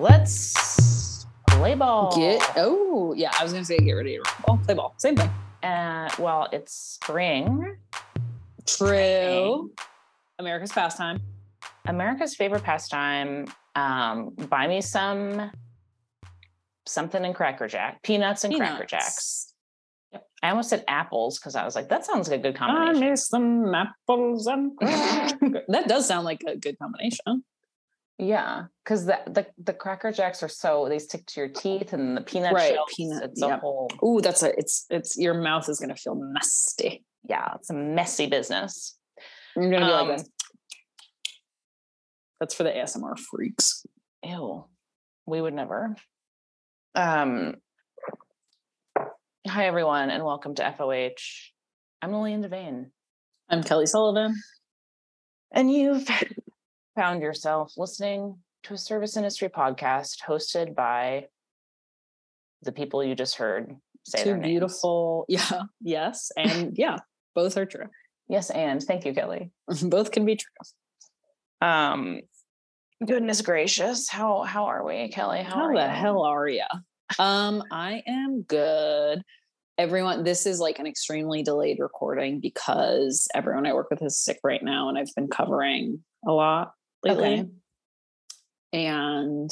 Let's play ball. Get oh yeah, I was gonna say get ready to ball, play ball, same thing. Uh, well, it's spring. True. America's pastime. America's favorite pastime. Um, buy me some something in Cracker Jack, peanuts and Cracker Jacks. Yep. I almost said apples because I was like, that sounds like a good combination. I need some apples and that does sound like a good combination. Yeah, because the, the the Cracker Jacks are so they stick to your teeth, and the peanut Right, shells. peanut, it's a whole Ooh, that's a it's it's your mouth is gonna feel musty. yeah, it's a messy business. You're gonna be Um, like this. That's for the ASMR freaks. Ew, we would never. Um, hi everyone, and welcome to FOH. I'm Lillian Devane, I'm Kelly Sullivan. and you've found yourself listening to a service industry podcast hosted by the people you just heard say Two beautiful, yeah, yes, and yeah, both are true. Yes, and thank you, Kelly. both can be true. Um, goodness gracious, how how are we, Kelly? How, How, the you? hell are you? Um, I am good. Everyone, this is like an extremely delayed recording because everyone I work with is sick right now, and I've been covering a lot lately. Okay. And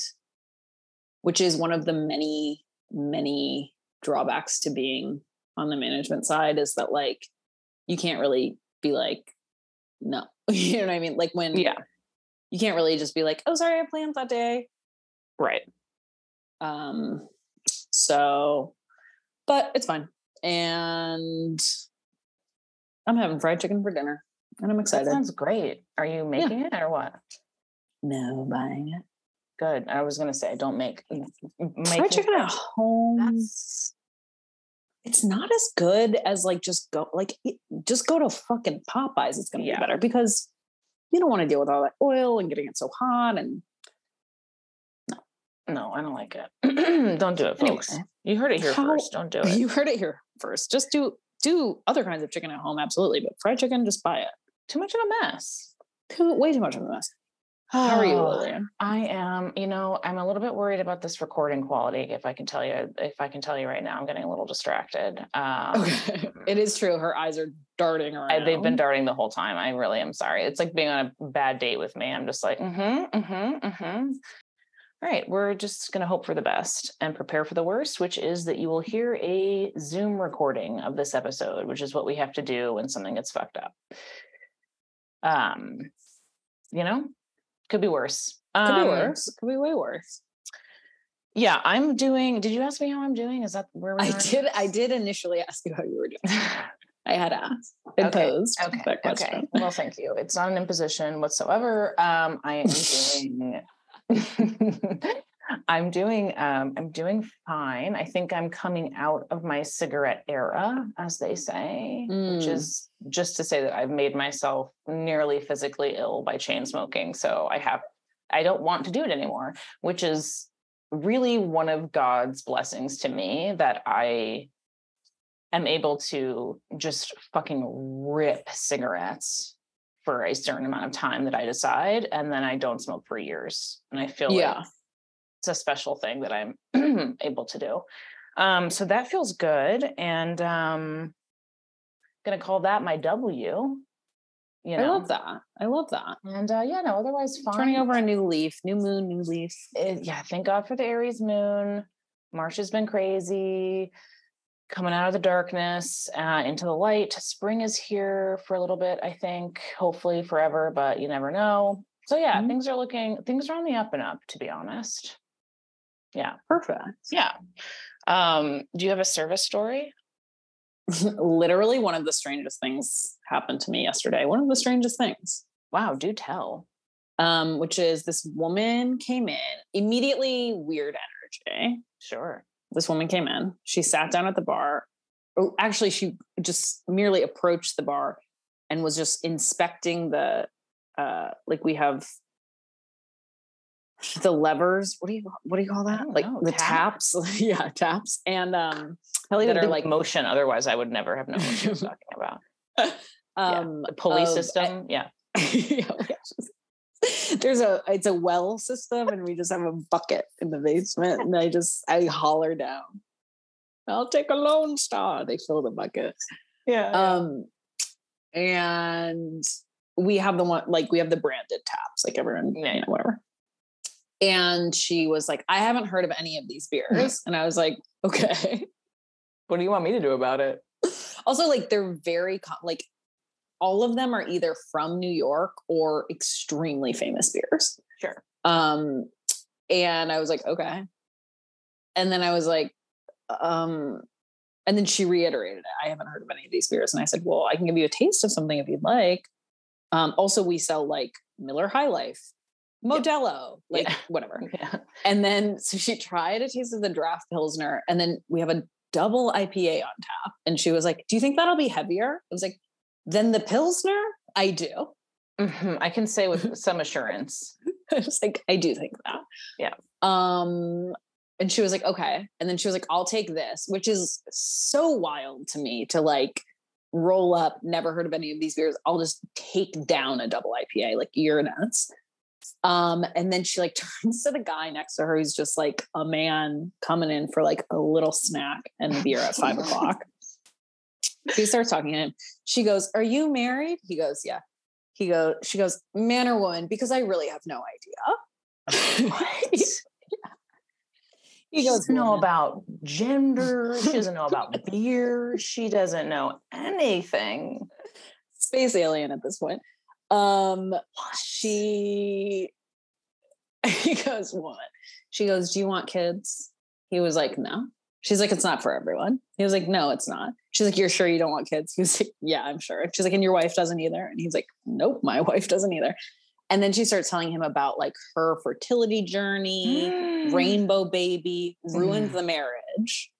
which is one of the many, many drawbacks to being on the management side is that like you can't really be like, no. you know what I mean? Like when Yeah, you can't really just be like, oh, sorry, I planned that day. right. Um, so, but it's fine. And I'm having fried chicken for dinner and I'm That excited. sounds great. Are you making it or what? no, buying it. Good. I was gonna say, don't make make chicken at home. That's it's not as good as like just go like it- just go to fucking Popeyes. It's gonna Yeah. be better because you don't want to deal with all that oil and getting it so hot. And No, no, I don't like it. don't do it, folks. Anyway. you heard it here How- first. Don't do it. you heard it here first. Just do do other kinds of chicken at home, absolutely. But fried chicken, just buy it. Too much of a mess. Too way too much of a mess. How are you, Oh, Lillian? I am, you know, I'm a little bit worried about this recording quality. If I can tell you, if I can tell you right now, I'm getting a little distracted. Um, Okay. It is true. Her eyes are darting around. I, they've been darting the whole time. I really am sorry. It's like being on a bad date with me. I'm just like, mm-hmm, mm-hmm, mm-hmm. All right, we're just gonna hope for the best and prepare for the worst, which is that you will hear a Zoom recording of this episode, which is what we have to do when something gets fucked up. Um, you know, could be worse. Could Um, be worse. Could be way worse. Yeah, I'm doing. Did you ask me how I'm doing? Is that where we I are? did. I did initially ask you how you were doing. I had asked imposed Okay, Okay. that Okay. question. Well, thank you. It's not an imposition whatsoever. Um, I am doing. I'm doing. Um, I'm doing fine. I think I'm coming out of my cigarette era, as they say, which Mm. is just to say that I've made myself nearly physically ill by chain smoking. So I have. I don't want to do it anymore, which is really one of God's blessings to me that I am able to just fucking rip cigarettes for a certain amount of time that I decide, and then I don't smoke for years. And I feel Yeah. like it's a special thing that I'm able to do. Um, so that feels good. And um gonna call that my W. You know, I love that. I love that. and uh yeah, no, otherwise fine. Turning over a new leaf, new moon, new leaf. it- yeah, thank God for the Aries moon. March has been crazy. Coming out of the darkness uh, into the light. Spring is here for a little bit, I think. Hopefully forever, but you never know. So yeah, Mhm. things are looking things are on the up and up, to be honest. Yeah, Perfect. yeah. Um, do you have a service story? Literally, one of the strangest things happened to me yesterday. One of the strangest things. Wow, do tell. Um, which is this woman came in immediately weird energy. Sure. this woman came in. She sat down at the bar. Oh, actually, she just merely approached the bar and was just inspecting the uh like we have the levers. What do you what do you call that? Like know, the taps? taps. yeah, taps. And um Kelly That are like- motion, otherwise I would never have known what she was talking about. um the police of- system. yeah. yeah, yeah. There's a it's a well system, and we just have a bucket in the basement, and I just I holler down. I'll take a Lone Star. They fill the bucket. Yeah. Um, and we have the one like we have the branded taps, like everyone, Yeah, you know, whatever. And she was like, I haven't heard of any of these beers. and I was like, okay. what do you want me to do about it? Also, like they're very like all of them are either from New York or extremely famous beers. Sure. Um, and I was like, okay. And then I was like, um, and then she reiterated it. I haven't heard of any of these beers. And I said, well, I can give you a taste of something if you'd like. Um, also, we sell like Miller High Life, Modelo, like Yeah. whatever. Yeah. And then so she tried a taste of the draft pilsner, and then we have a double IPA on tap. And she was like, Do you think that'll be heavier? I was like, Then the pilsner? I do. Mhm. I can say with some assurance. I was like, I do think that. Yeah. Um, and she was like, okay. And then she was like, I'll take this, which is so wild to me to like roll up, never heard of any of these beers. I'll just take down a double IPA, like you're nuts. Um, and then she like turns to the guy next to her who's just like a man coming in for like a little snack and beer at five o'clock. She starts talking to him. She goes, Are you married? He goes, Yeah. He goes, she goes, man or woman, because I really have no idea. He She goes, doesn't know about gender. She doesn't know about beer. She doesn't know anything. space alien at this point. Um, she he goes, What? She goes, Do you want kids? He was like, No. She's like, It's not for everyone. He was like, No, it's not. She's like, You're sure you don't want kids? He was like, Yeah, I'm sure. She's like, And your wife doesn't either. And he's like, Nope, my wife doesn't either. And then she starts telling him about like her fertility journey, Mm. rainbow baby, ruined Mm. the marriage.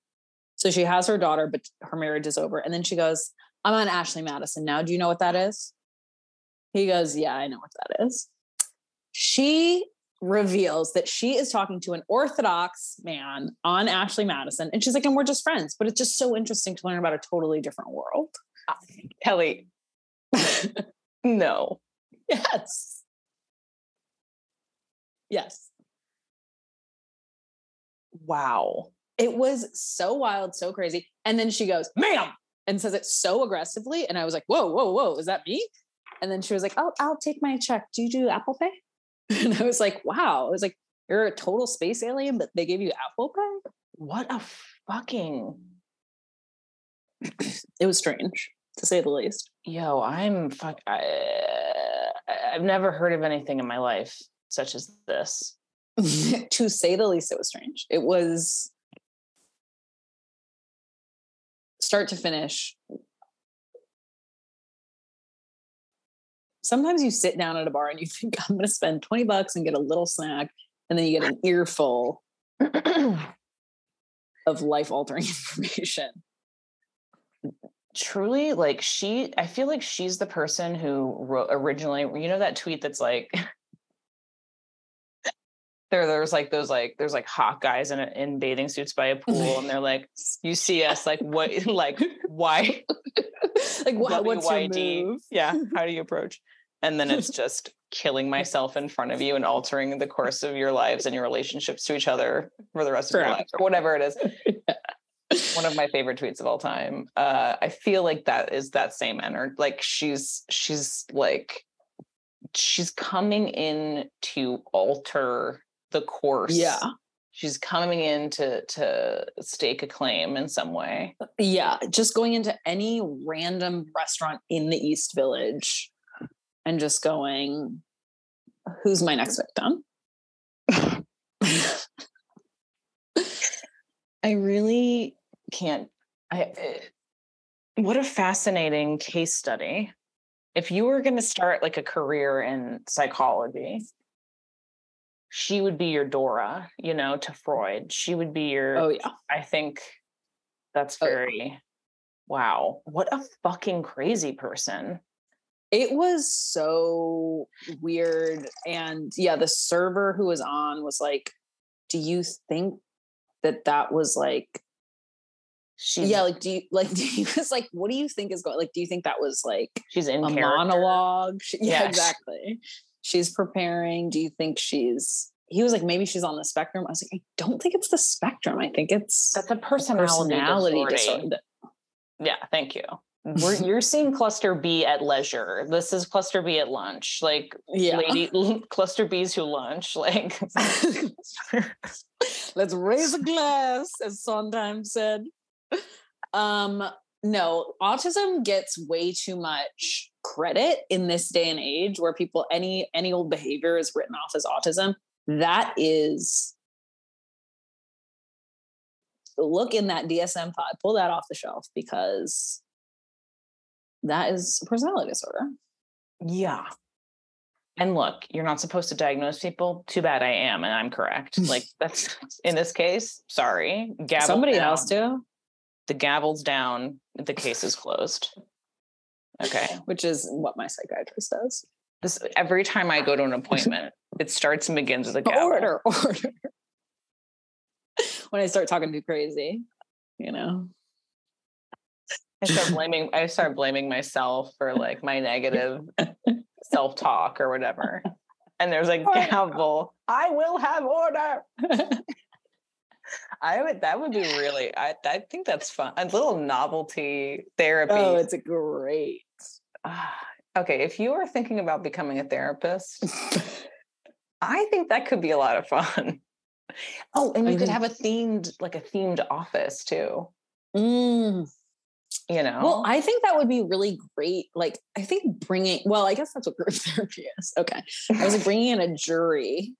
So she has her daughter, but her marriage is over. And then she goes, I'm on Ashley Madison now. Do you know what that is? He goes, Yeah, I know what that is. She reveals that she is talking to an Orthodox man on Ashley Madison. And she's like, And we're just friends. But it's just so interesting to learn about a totally different world. Ah, Kelly, no. yes. Yes. Wow. It was so wild, so crazy. And then she goes, ma'am, and says it so aggressively. And I was like, whoa, whoa, whoa, is that me? And then she was like, oh, I'll take my check. Do you do Apple Pay? And I was like, wow. I was like, you're a total space alien, but they gave you Apple Pay? What a fucking It was strange, to say the least. yo. I'm fuck. I, I- I've never heard of anything in my life such as this. to say the least, it was strange. It was start to finish. Sometimes you sit down at a bar and you think, I'm going to spend 20 bucks and get a little snack. And then you get an earful of life altering information. Truly, like she, I feel like she's the person who wrote originally. You know that tweet that's like. There, there's like those like there's like hot guys in in bathing suits by a pool, and they're like, "You see us like what like why like, what, what's your move? Yeah. How do you approach? And then it's just killing myself in front of you and altering the course of your lives and your relationships to each other for the rest of your lives or whatever it is. One of my favorite tweets of all time. Uh, I feel like that is that same energy. Like she's she's like she's coming in to alter the course. Yeah. She's coming in to to stake a claim in some way. Yeah, just going into any random restaurant in the East Village and just going, who's my next victim? I really can't. I eh, what a fascinating case study. If you were going to start like a career in psychology, she would be your Dora, you know, to Freud. She would be your. Oh, yeah. I think that's Oh, yeah. very. Wow, what a fucking crazy person. It was so weird. And yeah, the server who was on was like, do you think that that was like, She's yeah, like, do you, like, he was like, what do you think is going, like, do you think that was like she's in a character. monologue? She- Yeah, she- exactly. she's preparing. Do you think she's he was like, maybe she's on the spectrum. I was like, I don't think it's the spectrum. I think it's That's a personality, personality disorder. disorder. Yeah, thank you. We're, you're seeing cluster B at leisure. This is cluster B at lunch. Like Yeah. lady cluster B's who lunch. Like Let's raise a glass, as Sondheim said. Um, no, autism gets way too much credit in this day and age where people any any old behavior is written off as autism. That is look in that DSM five, pull that off the shelf because that is a personality disorder. Yeah. And look, you're not supposed to diagnose people. Too bad I am, and I'm correct. Like that's in this case. Sorry, gavel Somebody down. else too, The gavel's down. The case is closed. Okay. which is what my psychiatrist does. This every time I go to an appointment, it starts and begins with a gavel. order, order. when I start talking too crazy, you know. I start blaming. I start blaming myself for like my negative self talk or whatever. And there's a gavel. I will have order. I would. That would be really. I. I think that's fun. A little novelty therapy. oh, it's a great. Okay, if you are thinking about becoming a therapist, I think that could be a lot of fun. Oh, and I you could think- have a themed, like a themed office too. Mm. You know. Well, I think that would be really great. Like, I think bringing, well, I guess that's what group therapy is. Okay. I was like bringing in a jury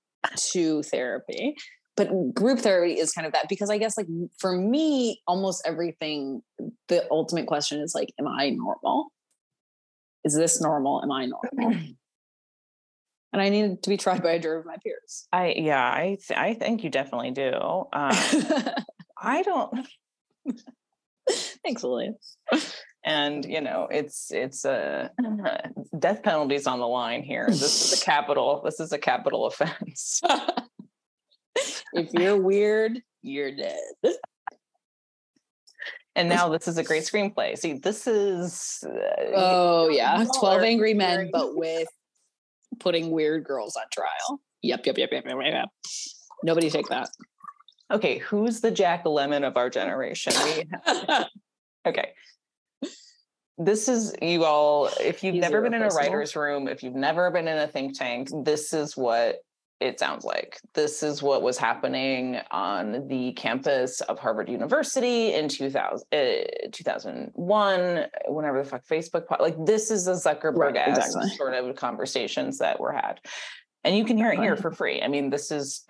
to therapy, but group therapy is kind of that because I guess, like, for me, almost everything, the ultimate question is like, am I normal? Is this normal? Am I normal? and I needed to be tried by a jury of my peers. I yeah, I th- I think you definitely do. Um, I don't, Thanks, Lily. and you know, it's it's a death penalties on the line here. This is a capital. This is a capital offense. if you're weird, you're dead. And now this is a great screenplay. See, this is uh, Oh yeah, Twelve Angry Men, but with putting weird girls on trial. Yep, yep, yep, yep, yep, yep. yep. Nobody take that. Okay. Who's the Jack Lemmon of our generation? Okay. This is you all. If you've never been in a writer's room, if you've never been in a think tank, this is what it sounds like. This is what was happening on the campus of Harvard University in 2000, uh, 2001, whenever the fuck Facebook, like this is a Zuckerberg Right, exactly. sort of conversations that were had. And you can hear it here for free. I mean, this is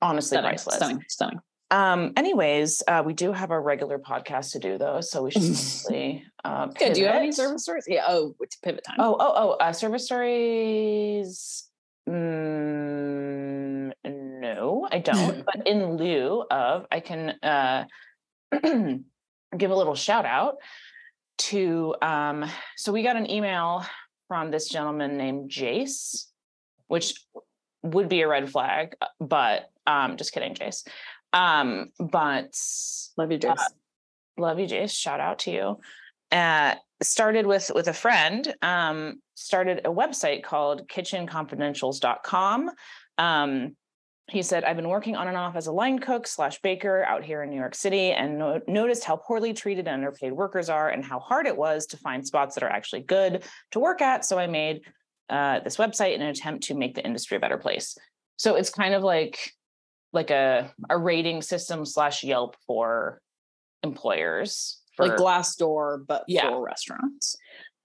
honestly stunning, priceless. stunning, stunning. Um, anyways, uh, we do have a regular podcast to do though, so we should probably uh do you have any service stories? Yeah. Oh, it's pivot time. Oh, oh, oh, uh, service stories. Mm, no, I don't. but in lieu of, I can uh, give a little shout out to. Um, so we got an email from this gentleman named Jace, which would be a red flag, uh, but um, just kidding, Jace. Um, but love you, Jace. love you jace. Shout out to you. Uh started with with a friend um started a website called kitchenconfidentials.com um he said i've been working on and off as a line cook slash baker out here in new york city and no- noticed how poorly treated and underpaid workers are and how hard it was to find spots that are actually good to work at. So i made uh, this website in an attempt to make the industry a better place. So it's kind of like like a a rating system slash yelp for employers for like Glassdoor, but Yeah. for restaurants.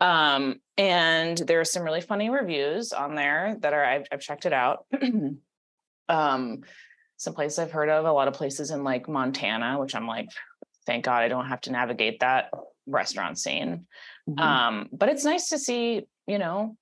um and there are some really funny reviews on there that are I've, I've checked it out um some places I've heard of a lot of places in like Montana which I'm like thank god I don't have to navigate that restaurant scene Mhm. um but it's nice to see you know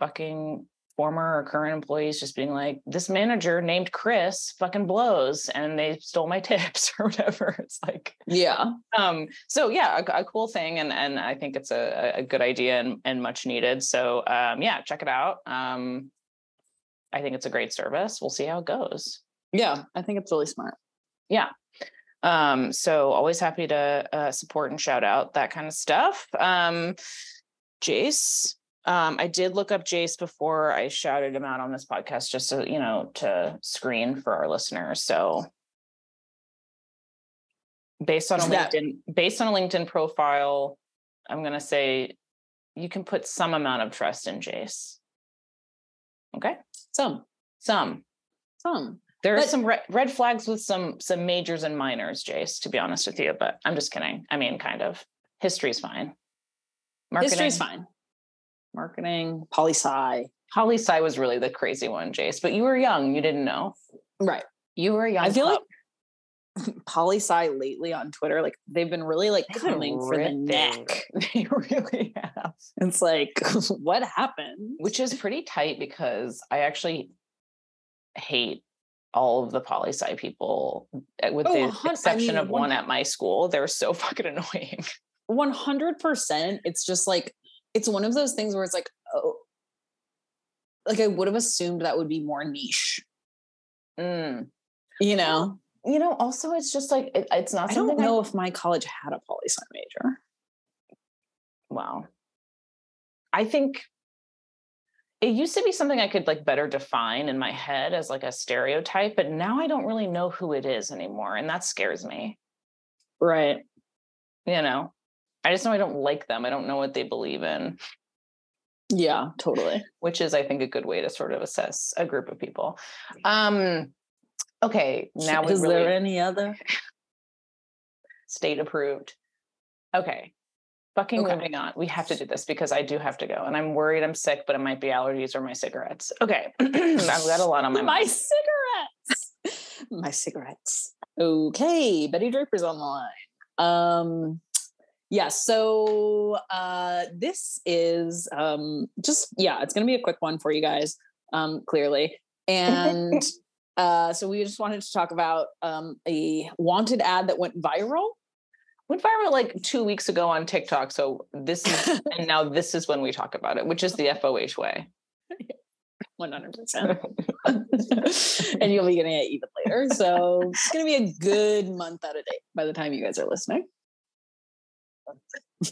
fucking former or current employees just being like this manager named Chris fucking blows and they stole my tips or whatever it's like yeah. um so yeah a, a cool thing and and i think it's a, a good idea and, and much needed so um yeah check it out um i think it's a great service we'll see how it goes Yeah. I think it's really smart. Yeah. Um so always happy to uh, support and shout out that kind of stuff um jace Um, I did look up Jace before I shouted him out on this podcast, just to you know to screen for our listeners. So, based on a That- LinkedIn, based on a LinkedIn profile, I'm gonna say you can put some amount of trust in Jace. Okay, Some, some. some. There are some red, red flags with some some majors and minors, Jace. To be honest with you, but I'm just kidding. I mean, kind of. History's fine. History's fine. Marketing, poli sci. Holly Sci was really the crazy one, Jace. But you were young. You didn't know. Right. You were a young. I feel pup. like poli sci lately on Twitter, like they've been really like They've coming for the neck. they really have. It's like, what happened? Which is pretty tight because I actually hate all of the poli sci people, eh, with Oh, the a hun- I exception mean, of one- one at my school. They're so fucking annoying. 100% it's just like it's one of those things where it's like oh like i would have assumed that would be more niche Mm. you know You know, also it's just like it, it's not i something don't know if my college had a poli sci major Wow. I think it used to be something I could like better define in my head as like a stereotype, but now I don't really know who it is anymore. And that scares me. right You know, I just know I don't like them. I don't know what they believe in, yeah totally which is, I think, a good way to sort of assess a group of people. Um, okay, now is really there any other state approved. Okay. Fucking Okay. moving on. We have to do this because I do have to go. And I'm worried I'm sick, but it might be allergies or my cigarettes. Okay. I've got a lot on my, my mind. cigarettes my cigarettes okay betty draper's on the line um yeah so uh this is um just yeah it's gonna be a quick one for you guys um clearly and uh so we just wanted to talk about um a wanted ad that went viral Went viral like two weeks ago on TikTok. So this is, and now this is when we talk about it, which is the FOH way. 100% and you'll be getting it even later so it's gonna be a good month out of date by the time you guys are listening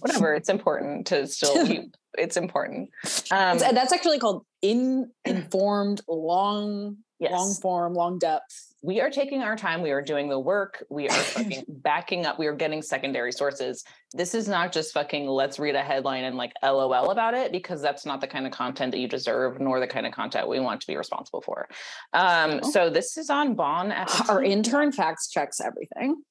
Whatever. It's important to still keep, it's important. Um, that's actually called in informed long yes. long form long depth we are taking our time. We are doing the work. We are fucking backing up. We are getting secondary sources. This is not just fucking let's read a headline and like LOL about it because that's not the kind of content that you deserve, nor the kind of content we want to be responsible for. Um, No. so this is on Bon our intern facts checks everything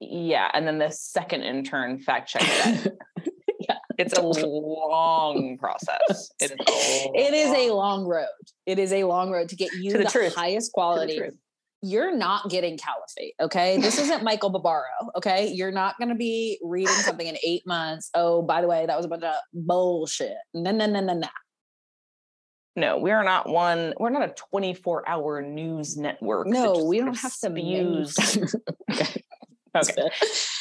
yeah, and then the second intern fact check that. yeah It's a long process. It is a, it is a long- long road it is a long road to get you To the the, highest quality you're not getting caliphate okay this isn't michael barbaro okay you're not going to be reading something in eight months oh by the way that was a bunch of bullshit no no no no no No, we are not one. We're not a 24 hour news network. no we don't have to spews. okay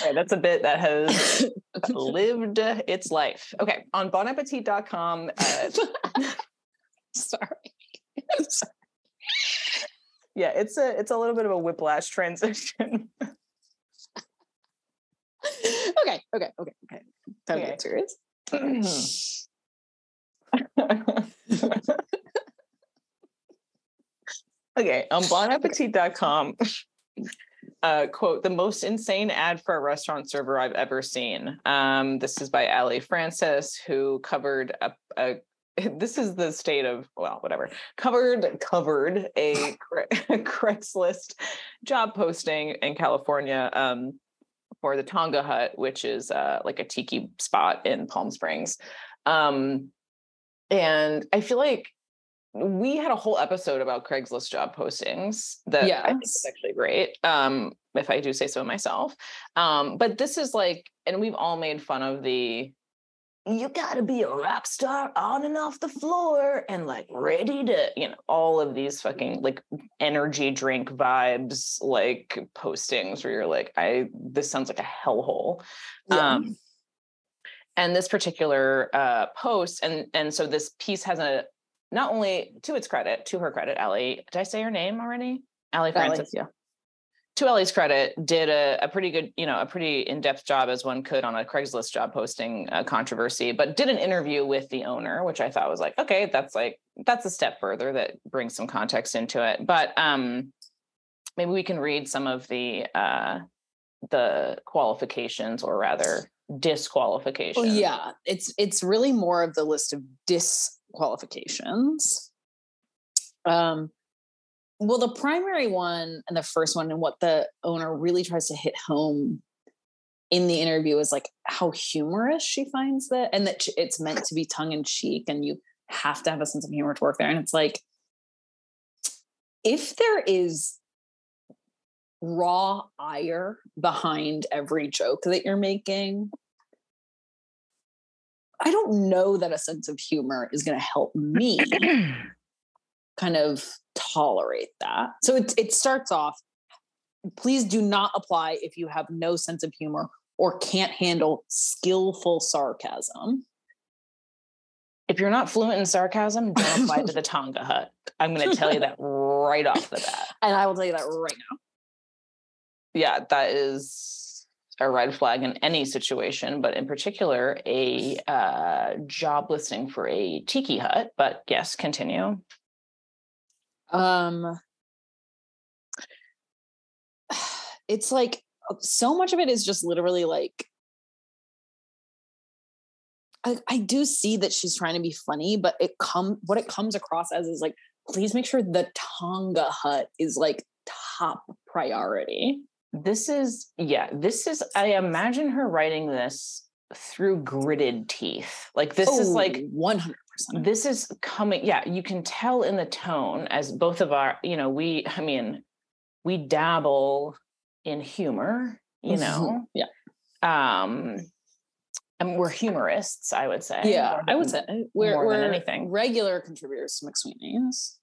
right, that's a bit that has lived its life. Okay. On bonappetit.com, uh, sorry yeah, it's a it's a little bit of a whiplash transition. okay okay okay okay time to Okay. get serious okay, on bonappetit.com, uh, quote, the most insane ad for a restaurant server I've ever seen. Um, this is by Ali Francis, who covered a, a this is the state of well whatever covered covered a Cra- craigslist job posting in california um, for the tonga hut which is uh, like a tiki spot in palm springs um, and i feel like we had a whole episode about craigslist job postings that i think is actually great um, if i do say so myself um, but this is like and we've all made fun of the you gotta be a rock star on and off the floor and like ready to, you know, all of these fucking like energy drink vibes, like postings where you're like, I this sounds like a hellhole. Yeah. Um and this particular uh post, and and so this piece has a not only to its credit, to her credit, Ali, did I say her name already? Ali Ali, Francis. yeah. to Ellie's credit, did a, a pretty good, you know, a pretty in-depth job as one could on a Craigslist job posting uh, controversy, but did an interview with the owner, which I thought was like, okay, that's like that's a step further that brings some context into it. But um, maybe we can read some of the uh, the qualifications, or rather disqualifications. Well, yeah, it's it's really more of the list of disqualifications. Um, well, the primary one and the first one, and what the owner really tries to hit home in the interview is like how humorous she finds that, and that it's meant to be tongue in cheek, and you have to have a sense of humor to work there. And it's like, if there is raw ire behind every joke that you're making, I don't know that a sense of humor is going to help me kind of tolerate that. So it it starts off please do not apply if you have no sense of humor or can't handle skillful sarcasm. If you're not fluent in sarcasm, don't apply to the Tonga hut. I'm going to tell you that right off the bat. And I will tell you that right now. Yeah, that is a red flag in any situation, but in particular, a uh, job listing for a tiki hut. But yes, continue. Um, it's like so much of it is just literally like I, I do see that she's trying to be funny, but it come what it comes across as is like, please make sure the Tonga hut is like top priority. This is yeah, this is I imagine her writing this through gritted teeth. Like this oh, is like 100%. this is coming yeah you can tell in the tone as both of our you know we i mean we dabble in humor you mm-hmm. know yeah um and we're humorists i would say yeah i would say we're, more we're than anything regular contributors to mcsweeney's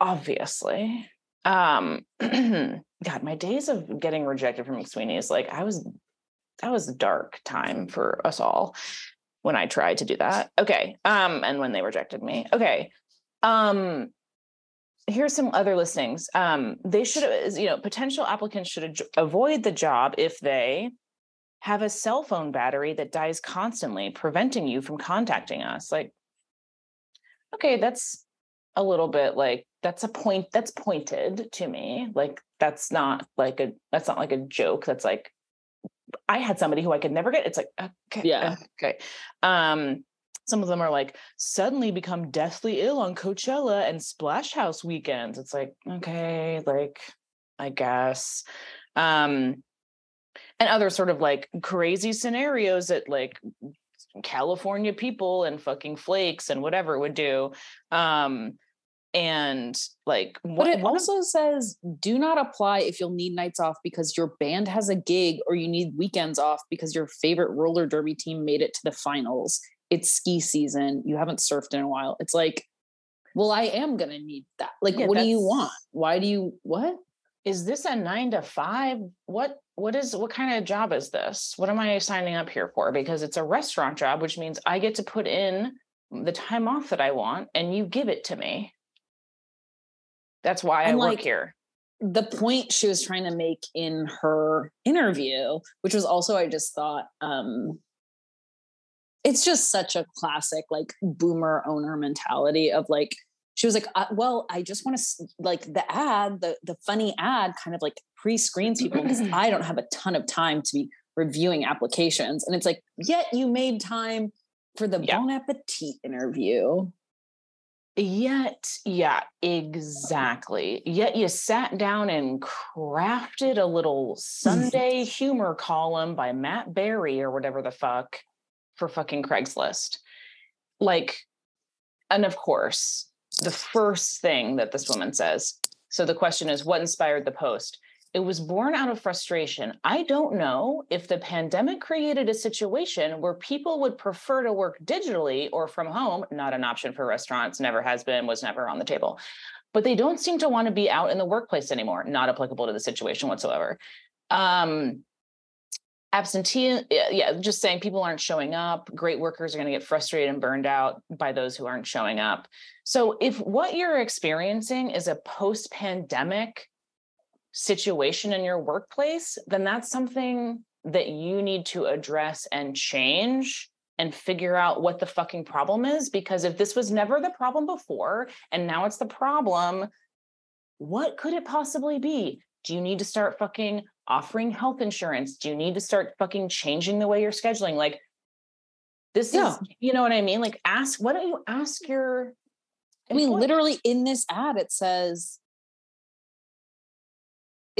obviously um god my days of getting rejected from mcsweeney's like i was that was a dark time for us all when I tried to do that. Okay. Um, and when they rejected me. Okay. Um, here's some other listings. Um, they should, you know, potential applicants should ad- avoid the job if they have a cell phone battery that dies constantly, preventing you from contacting us. Like, okay, that's a little bit like that's a point that's pointed to me. Like that's not like a that's not like a joke. That's like I had somebody who I could never get. It's like, okay, yeah, okay. Um, some of them are like suddenly become deathly ill on Coachella and Splash House weekends. It's like, okay, like I guess. Um, and other sort of like crazy scenarios that like California people and fucking flakes and whatever would do. Um, and like what, it also of, says do not apply if you'll need nights off because your band has a gig or you need weekends off because your favorite roller derby team made it to the finals. It's ski season. You haven't surfed in a while. It's like well i am gonna need that. Like yeah, what do you want? why do you what? Is this a nine to five? What what is what kind of job is this? What am i signing up here for? Because it's a restaurant job which means i get to put in the time off that i want and you give it to me that's why and I like, work here. The point she was trying to make in her interview, which was also, I just thought, um, it's just such a classic like boomer owner mentality of like she was like uh, well i just want to like the ad the the funny ad kind of like pre-screens people because i don't have a ton of time to be reviewing applications and it's like yet you made time for the yeah. bon appetit interview Yet, yeah, exactly. Yet you sat down and crafted a little Sunday humor column by Matt Berry or whatever the fuck for fucking Craigslist. Like, and of course, the first thing that this woman says. So the question is, what inspired the post? It was born out of frustration. I don't know if the pandemic created a situation where people would prefer to work digitally or from home, not an option for restaurants, never has been, was never on the table. But they don't seem to want to be out in the workplace anymore, not applicable to the situation whatsoever. Um, absentee yeah just saying people aren't showing up great workers are going to get frustrated and burned out by those who aren't showing up so if what you're experiencing is a post pandemic situation in your workplace, then that's something that you need to address and change and figure out what the fucking problem is. Because if this was never the problem before and now it's the problem, what could it possibly be? Do you need to start fucking offering health insurance? Do you need to start fucking changing the way you're scheduling? Like, this yeah. is, you know what I mean? Like, ask, why don't you ask your I mean, literally in this ad, it says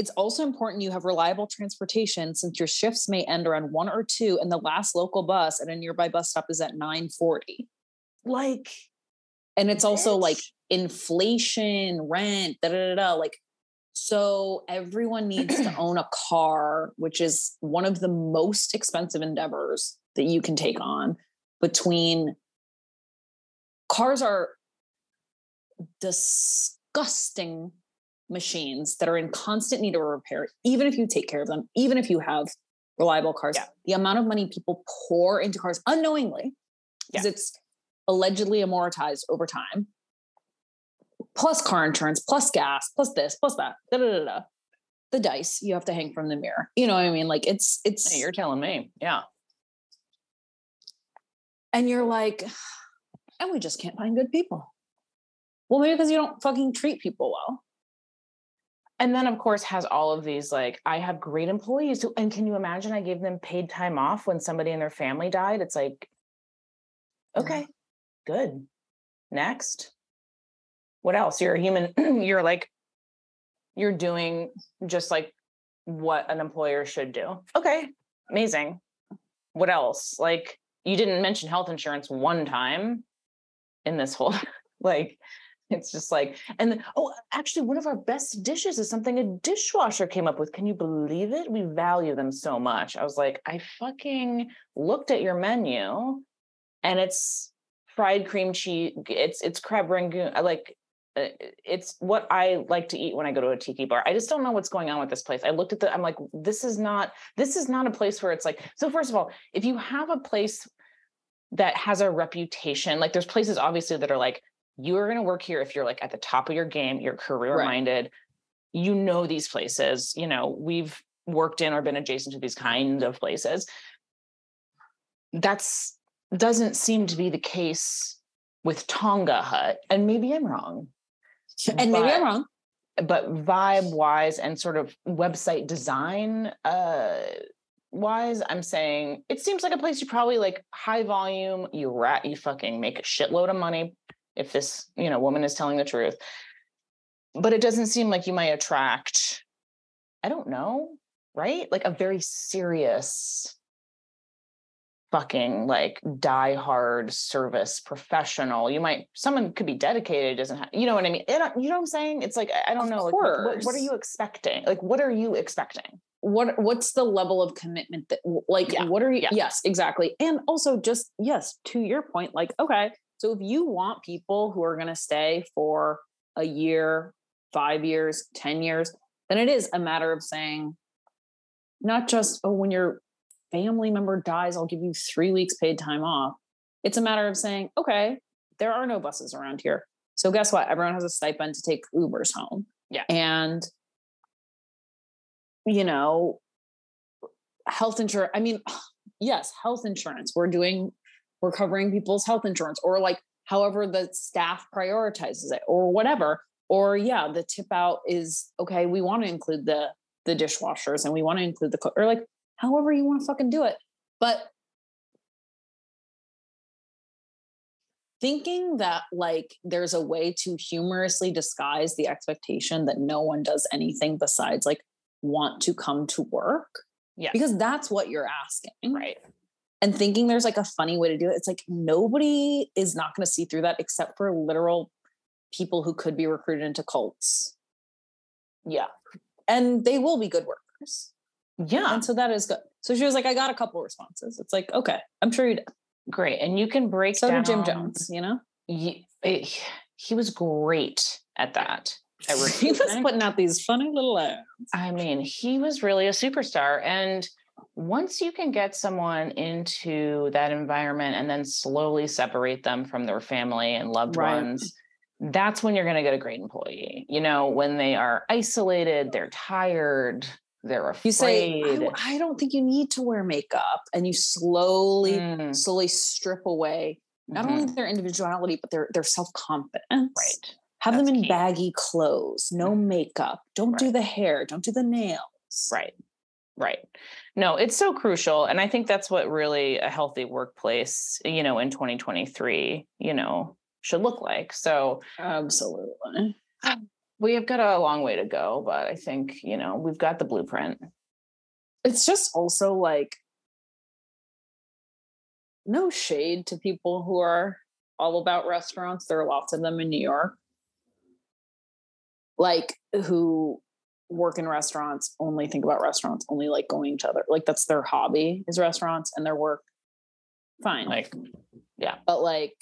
it's also important you have reliable transportation since your shifts may end around one or two, and the last local bus at a nearby bus stop is at 940. Like, and it's bitch. also like inflation, rent, da da da da. Like, so everyone needs to own a car, which is one of the most expensive endeavors that you can take on between cars are disgusting machines that are in constant need of repair, even if you take care of them, even if you have reliable cars, yeah. the amount of money people pour into cars unknowingly, because yeah. it's allegedly amortized over time, plus car insurance, plus gas, plus this, plus that, da da da da. The dice you have to hang from the mirror. You know what I mean? Like it's it's. Hey, you're telling me, yeah. And you're like, and we just can't find good people. Well, maybe because you don't fucking treat people well. And then, of course, has all of these like, I have great employees. Who, and can you imagine I gave them paid time off when somebody in their family died? It's like, okay, good. Next. What else? You're a human. you're like, you're doing just like what an employer should do. Okay, amazing. What else? Like, you didn't mention health insurance one time in this whole like it's just like, and oh, actually, one of our best dishes is something a dishwasher came up with. Can you believe it? We value them so much. I was like, I fucking looked at your menu and it's fried cream cheese. It's it's crab rangoon. I like uh, it's what I like to eat when I go to a tiki bar. I just don't know what's going on with this place. I looked at the, I'm like, this is not, this is not a place where it's like, so first of all, if you have a place that has a reputation, like there's places obviously that are like, you are going to work here if you're like at the top of your game, you're career minded, right. you know these places, you know, we've worked in or been adjacent to these kind of places. That's doesn't seem to be the case with Tonga Hut. And maybe I'm wrong. And but, maybe I'm wrong. But vibe wise and sort of website design uh wise, I'm saying it seems like a place you probably like high volume, you rat, you fucking make a shitload of money, if this you know woman is telling the truth. But it doesn't seem like you might attract i don't know right? Like a very serious fucking like die hard service professional. You might someone could be dedicated doesn't have you know what i mean? It, uh, you know what i'm saying? It's like i don't know like, what, what, are you expecting? Like what are you expecting? What what's the level of commitment that like yeah. what are you yeah. yes exactly. And also just yes to your point like okay so if you want people who are going to stay for a year, five years, 10 years, then it is a matter of saying, not just, oh, when your family member dies, I'll give you three weeks paid time off. It's a matter of saying, okay, there are no buses around here. So guess what? Everyone has a stipend to take Ubers home. Yeah. And, you know, health insurance. I mean, yes, health insurance. We're doing we're covering people's health insurance or like however the staff prioritizes it or whatever. Or yeah the tip out is okay we want to include the the dishwashers and we want to include the cook or like however you want to fucking do it. But thinking that like there's a way to humorously disguise the expectation that no one does anything besides like want to come to work yeah because that's what you're asking. Right and thinking there's like a funny way to do it. It's like nobody is not going to see through that except for literal people who could be recruited into cults. Yeah. And they will be good workers. Yeah. And so that is good. So she was like, I got a couple responses. It's like, okay, I'm sure you did. Great. And you can break so down. Jim Jones, you know? Eh, he, he was great at that. he was putting out these funny little ads. I mean, he was really a superstar. And once you can get someone into that environment and then slowly separate them from their family and loved right. ones that's when you're going to get a great employee. You know, when they are isolated, they're tired, they're afraid. You say, I, I don't think you need to wear makeup. And you slowly, mm. slowly strip away not mm-hmm. only their individuality, but their their self-confidence. Right. Have That's them in key. baggy clothes, no makeup. Don't right. do the hair, don't do the nails. Right. Right. No, it's so crucial. And I think that's what really a healthy workplace, eh, you know, in 2023, you know, should look like. So absolutely. Um, we have got a long way to go, but I think, you know, we've got the blueprint. It's just also like no shade to people who are all about restaurants. There are lots of them in New York. Like who work in restaurants, only think about restaurants, only like going to other like that's their hobby is restaurants and their work. Fine. Like yeah. But like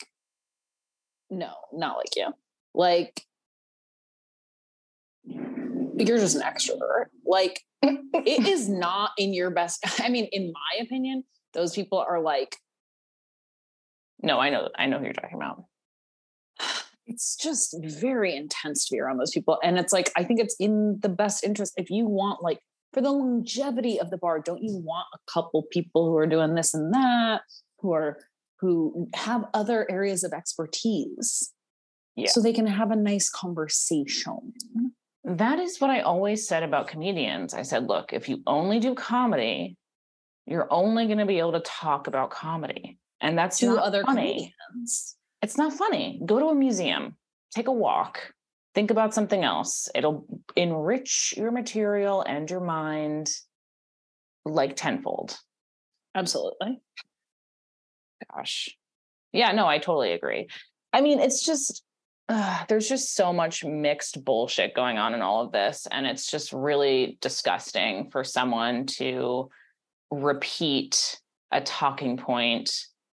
no, not like you. Like you're just an extrovert. Like it is not in your best. I mean, in my opinion, those people are like no, I know, I know who you're talking about. It's just very intense to be around those people. And it's like, I think it's in the best interest. If you want, like, for the longevity of the bar, don't you want a couple people who are doing this and that, who are, who have other areas of expertise? Yeah. So they can have a nice conversation. That is what I always said about comedians. I said, look, if you only do comedy, you're only going to be able to talk about comedy and that's to other funny. comedians. It's not funny. Go to a museum, take a walk, think about something else. It'll enrich your material and your mind like tenfold. Absolutely. Gosh. Yeah, no, I totally agree. I mean, it's just uh, there's just so much mixed bullshit going on in all of this and it's just really disgusting for someone to repeat a talking point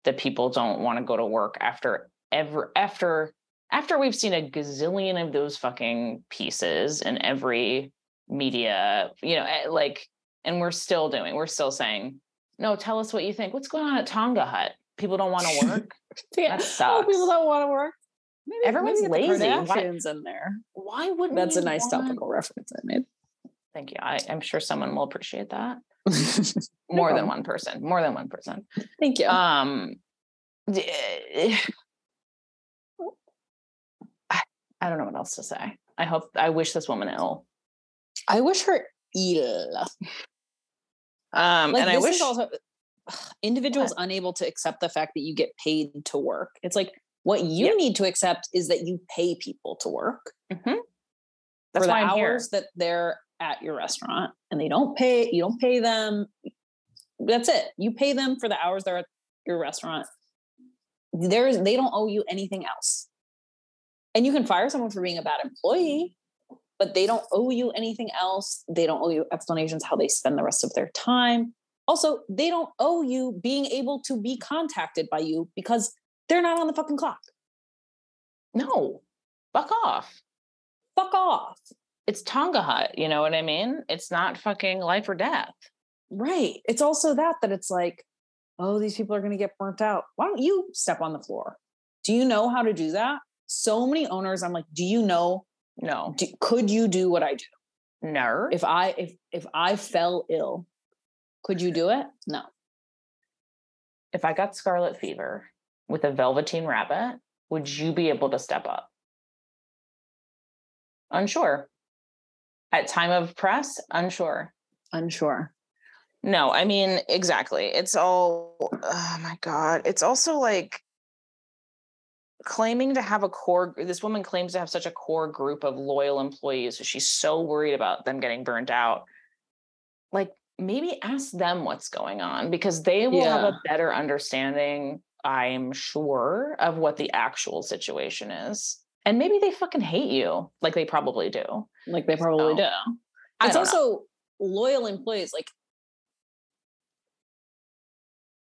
that people don't want to go to work after ever after after we've seen a gazillion of those fucking pieces in every media, you know, eh, like, and we're still doing, we're still saying, no, tell us what you think. What's going on at Tonga Hut? People don't want to work. yeah. That sucks. Oh, people don't want to work. Maybe, Everyone's maybe lazy. Why, in there. Why wouldn't that's a nice want... topical reference I made? Thank you. I, I'm sure someone will appreciate that. more than one person more than one person thank you um I don't know what else to say. I hope I wish this woman ill. I wish her ill. Um, like, and I wish also individuals what? unable to accept the fact that you get paid to work. It's like what you yeah. need to accept is that you pay people to work. Mm-hmm. That's for the hours here. that they're at your restaurant and they don't pay, you don't pay them. That's it. You pay them for the hours they're at your restaurant. There's they don't owe you anything else. And you can fire someone for being a bad employee, but they don't owe you anything else. They don't owe you explanations how they spend the rest of their time. Also, they don't owe you being able to be contacted by you because they're not on the fucking clock. No, fuck off. Fuck off it's Tonga Hut. You know what I mean? It's not fucking life or death. Right. It's also that that it's like, oh, these people are going to get burnt out. Why don't you step on the floor? Do you know how to do that? So many owners, I'm like, do you know? No. Do, could you do what I do? No. If I if if I fell ill, could you do it? No. If I got scarlet fever with a velveteen rabbit, would you be able to step up? Unsure. At time of press, unsure. Unsure. No, I mean, exactly. It's all, oh my God. It's also like claiming to have a core, this woman claims to have such a core group of loyal employees. So she's so worried about them getting burnt out. Like, maybe ask them what's going on because they will yeah. have a better understanding, I'm sure, of what the actual situation is and maybe they fucking hate you like they probably do like they probably so, do it's also know. loyal employees like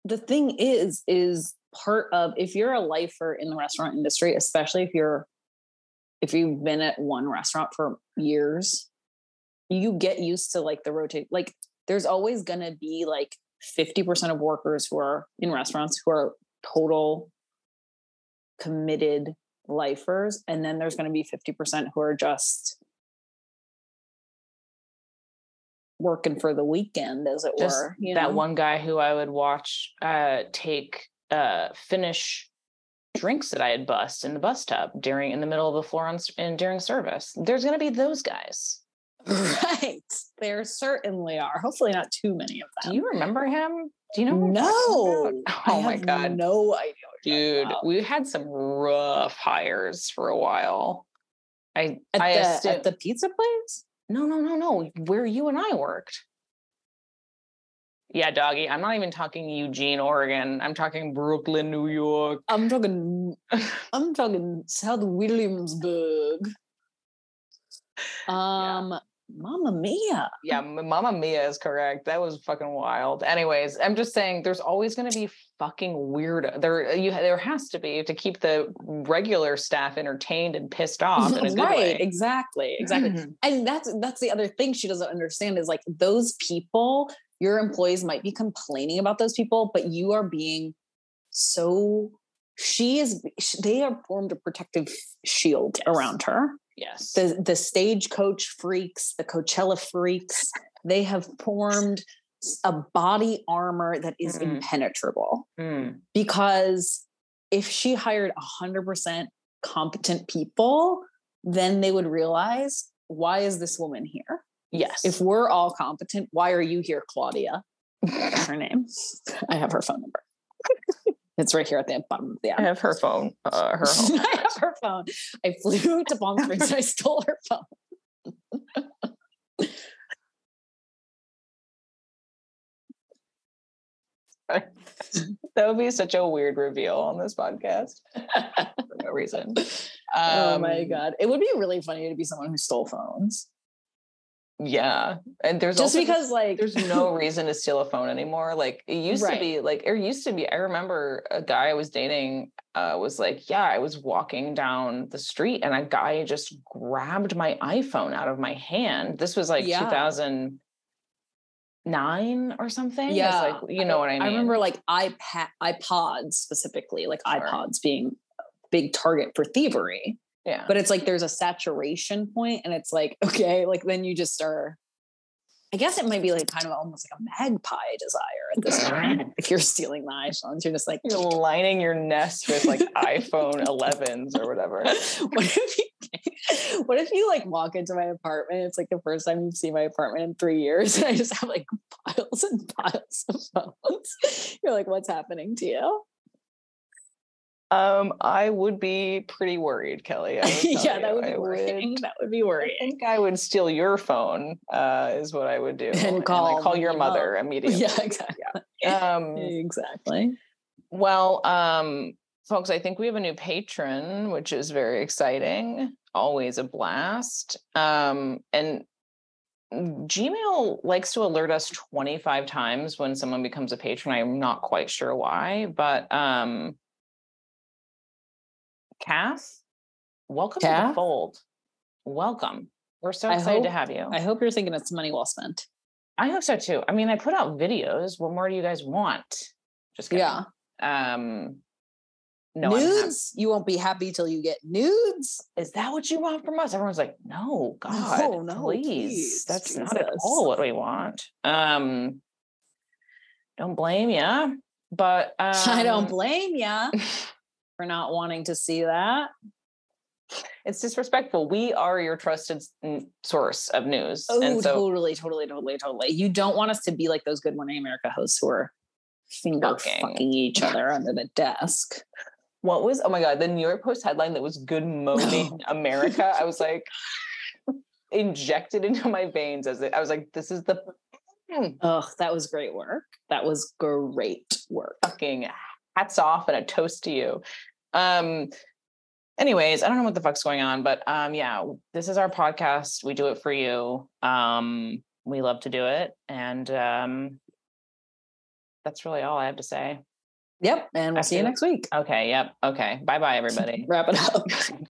the thing is is part of if you're a lifer in the restaurant industry especially if you're if you've been at one restaurant for years you get used to like the rotate like there's always going to be like 50% of workers who are in restaurants who are total committed lifers, and then there's going to be 50% who are just working for the weekend, as it Just were. that know? one guy who I would watch uh, take uh, finish drinks that I had bust in the bus tub during in the middle of the floor on, and during service. There's going to be those guys. Right. There certainly are. Hopefully not too many of them. Do you remember him? Do you know? no. about? I Oh my have god, No idea. what dude, we had some rough hires for a while. I At, I the, assume, at the pizza place? no no no no where you and I worked. Yeah, doggy. I'm not even talking Eugene, Oregon. I'm talking Brooklyn, New York. I'm talking I'm talking South Williamsburg. Um Mama Mia. yeah, Mama Mia is correct. That was fucking wild. Anyways, I'm just saying, there's always going to be fucking weird. There, you there has to be to keep the regular staff entertained and pissed off in a good right, way. exactly. Exactly. and that's that's the other thing she doesn't understand is like those people your employees might be complaining about those people but you are being so she is they have formed a protective shield Yes. around her yes. the the stagecoach freaks the coachella freaks they have formed a body armor that is Mhm. impenetrable Mm, because if she hired 100% competent people then they would realize why is this woman here yes. if we're all competent why are you here claudia That's her name i have her phone number it's right here at the bottom of the app. I have her phone. Uh, her home. I have her phone. I flew to Palm Springs and I stole her phone. that would be such a weird reveal on this podcast for no reason. oh my Um, god. It would be really funny to be someone who stole phones. Yeah, and there's Just because like there's no reason to steal a phone anymore. Like it used Right. to be like it used to be. I remember a guy I was dating uh, was like, yeah, I was walking down the street and a guy just grabbed my iPhone out of my hand. This was like Yeah. 2009 or something. Yeah. like you know what I mean. I remember like iPad iPods specifically, like Sure. iPods being a big target for thievery. Yeah, But it's like there's a saturation point and it's like, okay, like then you just are I guess it might be like kind of almost like a magpie desire at this point. if you're stealing the iPhones, you're just like you're lining your nest with like iPhone 11s or whatever. what if you what if you like walk into my apartment? It's like the first time you've seen my apartment in three years, and I just have like piles and piles of phones. You're like, what's happening to you? Um, I would be pretty worried, Kelly. I will tell yeah, that would be worrying. That would be worrying. I think I would steal your phone, uh, is what I would do. And call call your mother mom. immediately. Yeah, exactly. Um, exactly. well, um, folks, I think we have a new patron, which is very exciting. Always a blast. Um, and Gmail likes to alert us 25 times when someone becomes a patron. I'm not quite sure why, but um Cass, welcome to the fold. Welcome. We're so excited to have you. I hope you're thinking it's money well spent. I hope so too. I mean, I put out videos. What more do you guys want? Just kidding. Yeah. Um no, nudes? You won't be happy till you get nudes. is that what you want from us? Everyone's like, no, God, No, no, please. please, That's not at all what we want. Um, don't blame ya, but um, I don't blame ya for not wanting to see that. It's disrespectful. We are your trusted source of news, Oh, and so totally, totally, totally, totally. You don't want us to be like those Good Morning America hosts who are finger Fucking. fucking each other under the desk. what was? Oh my God, the New York Post headline that was "Good Morning America." I was like, injected into my veins as it. I was like, this is the oh that was great work. That was great work. fucking hats off and a toast to you. Um, anyways, I don't know what the fuck's going on, but um, yeah, this is our podcast. We do it for you. Um, we love to do it, and um, that's really all I have to say. Yep. And we'll see you next week. Okay. Yep. Okay. Bye, bye, everybody. Wrap it up.